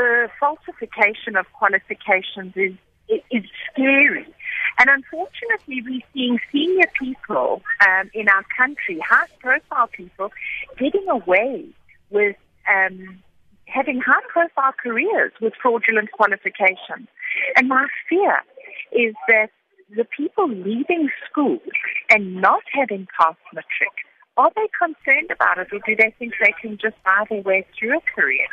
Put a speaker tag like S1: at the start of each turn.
S1: the falsification of qualifications is, is scary. And unfortunately, we're seeing senior people um, in our country, high profile people, getting away with um, having high profile careers with fraudulent qualifications. And my fear is that the people leaving school and not having passed matric, are they concerned about it or do they think they can just buy their way through a career?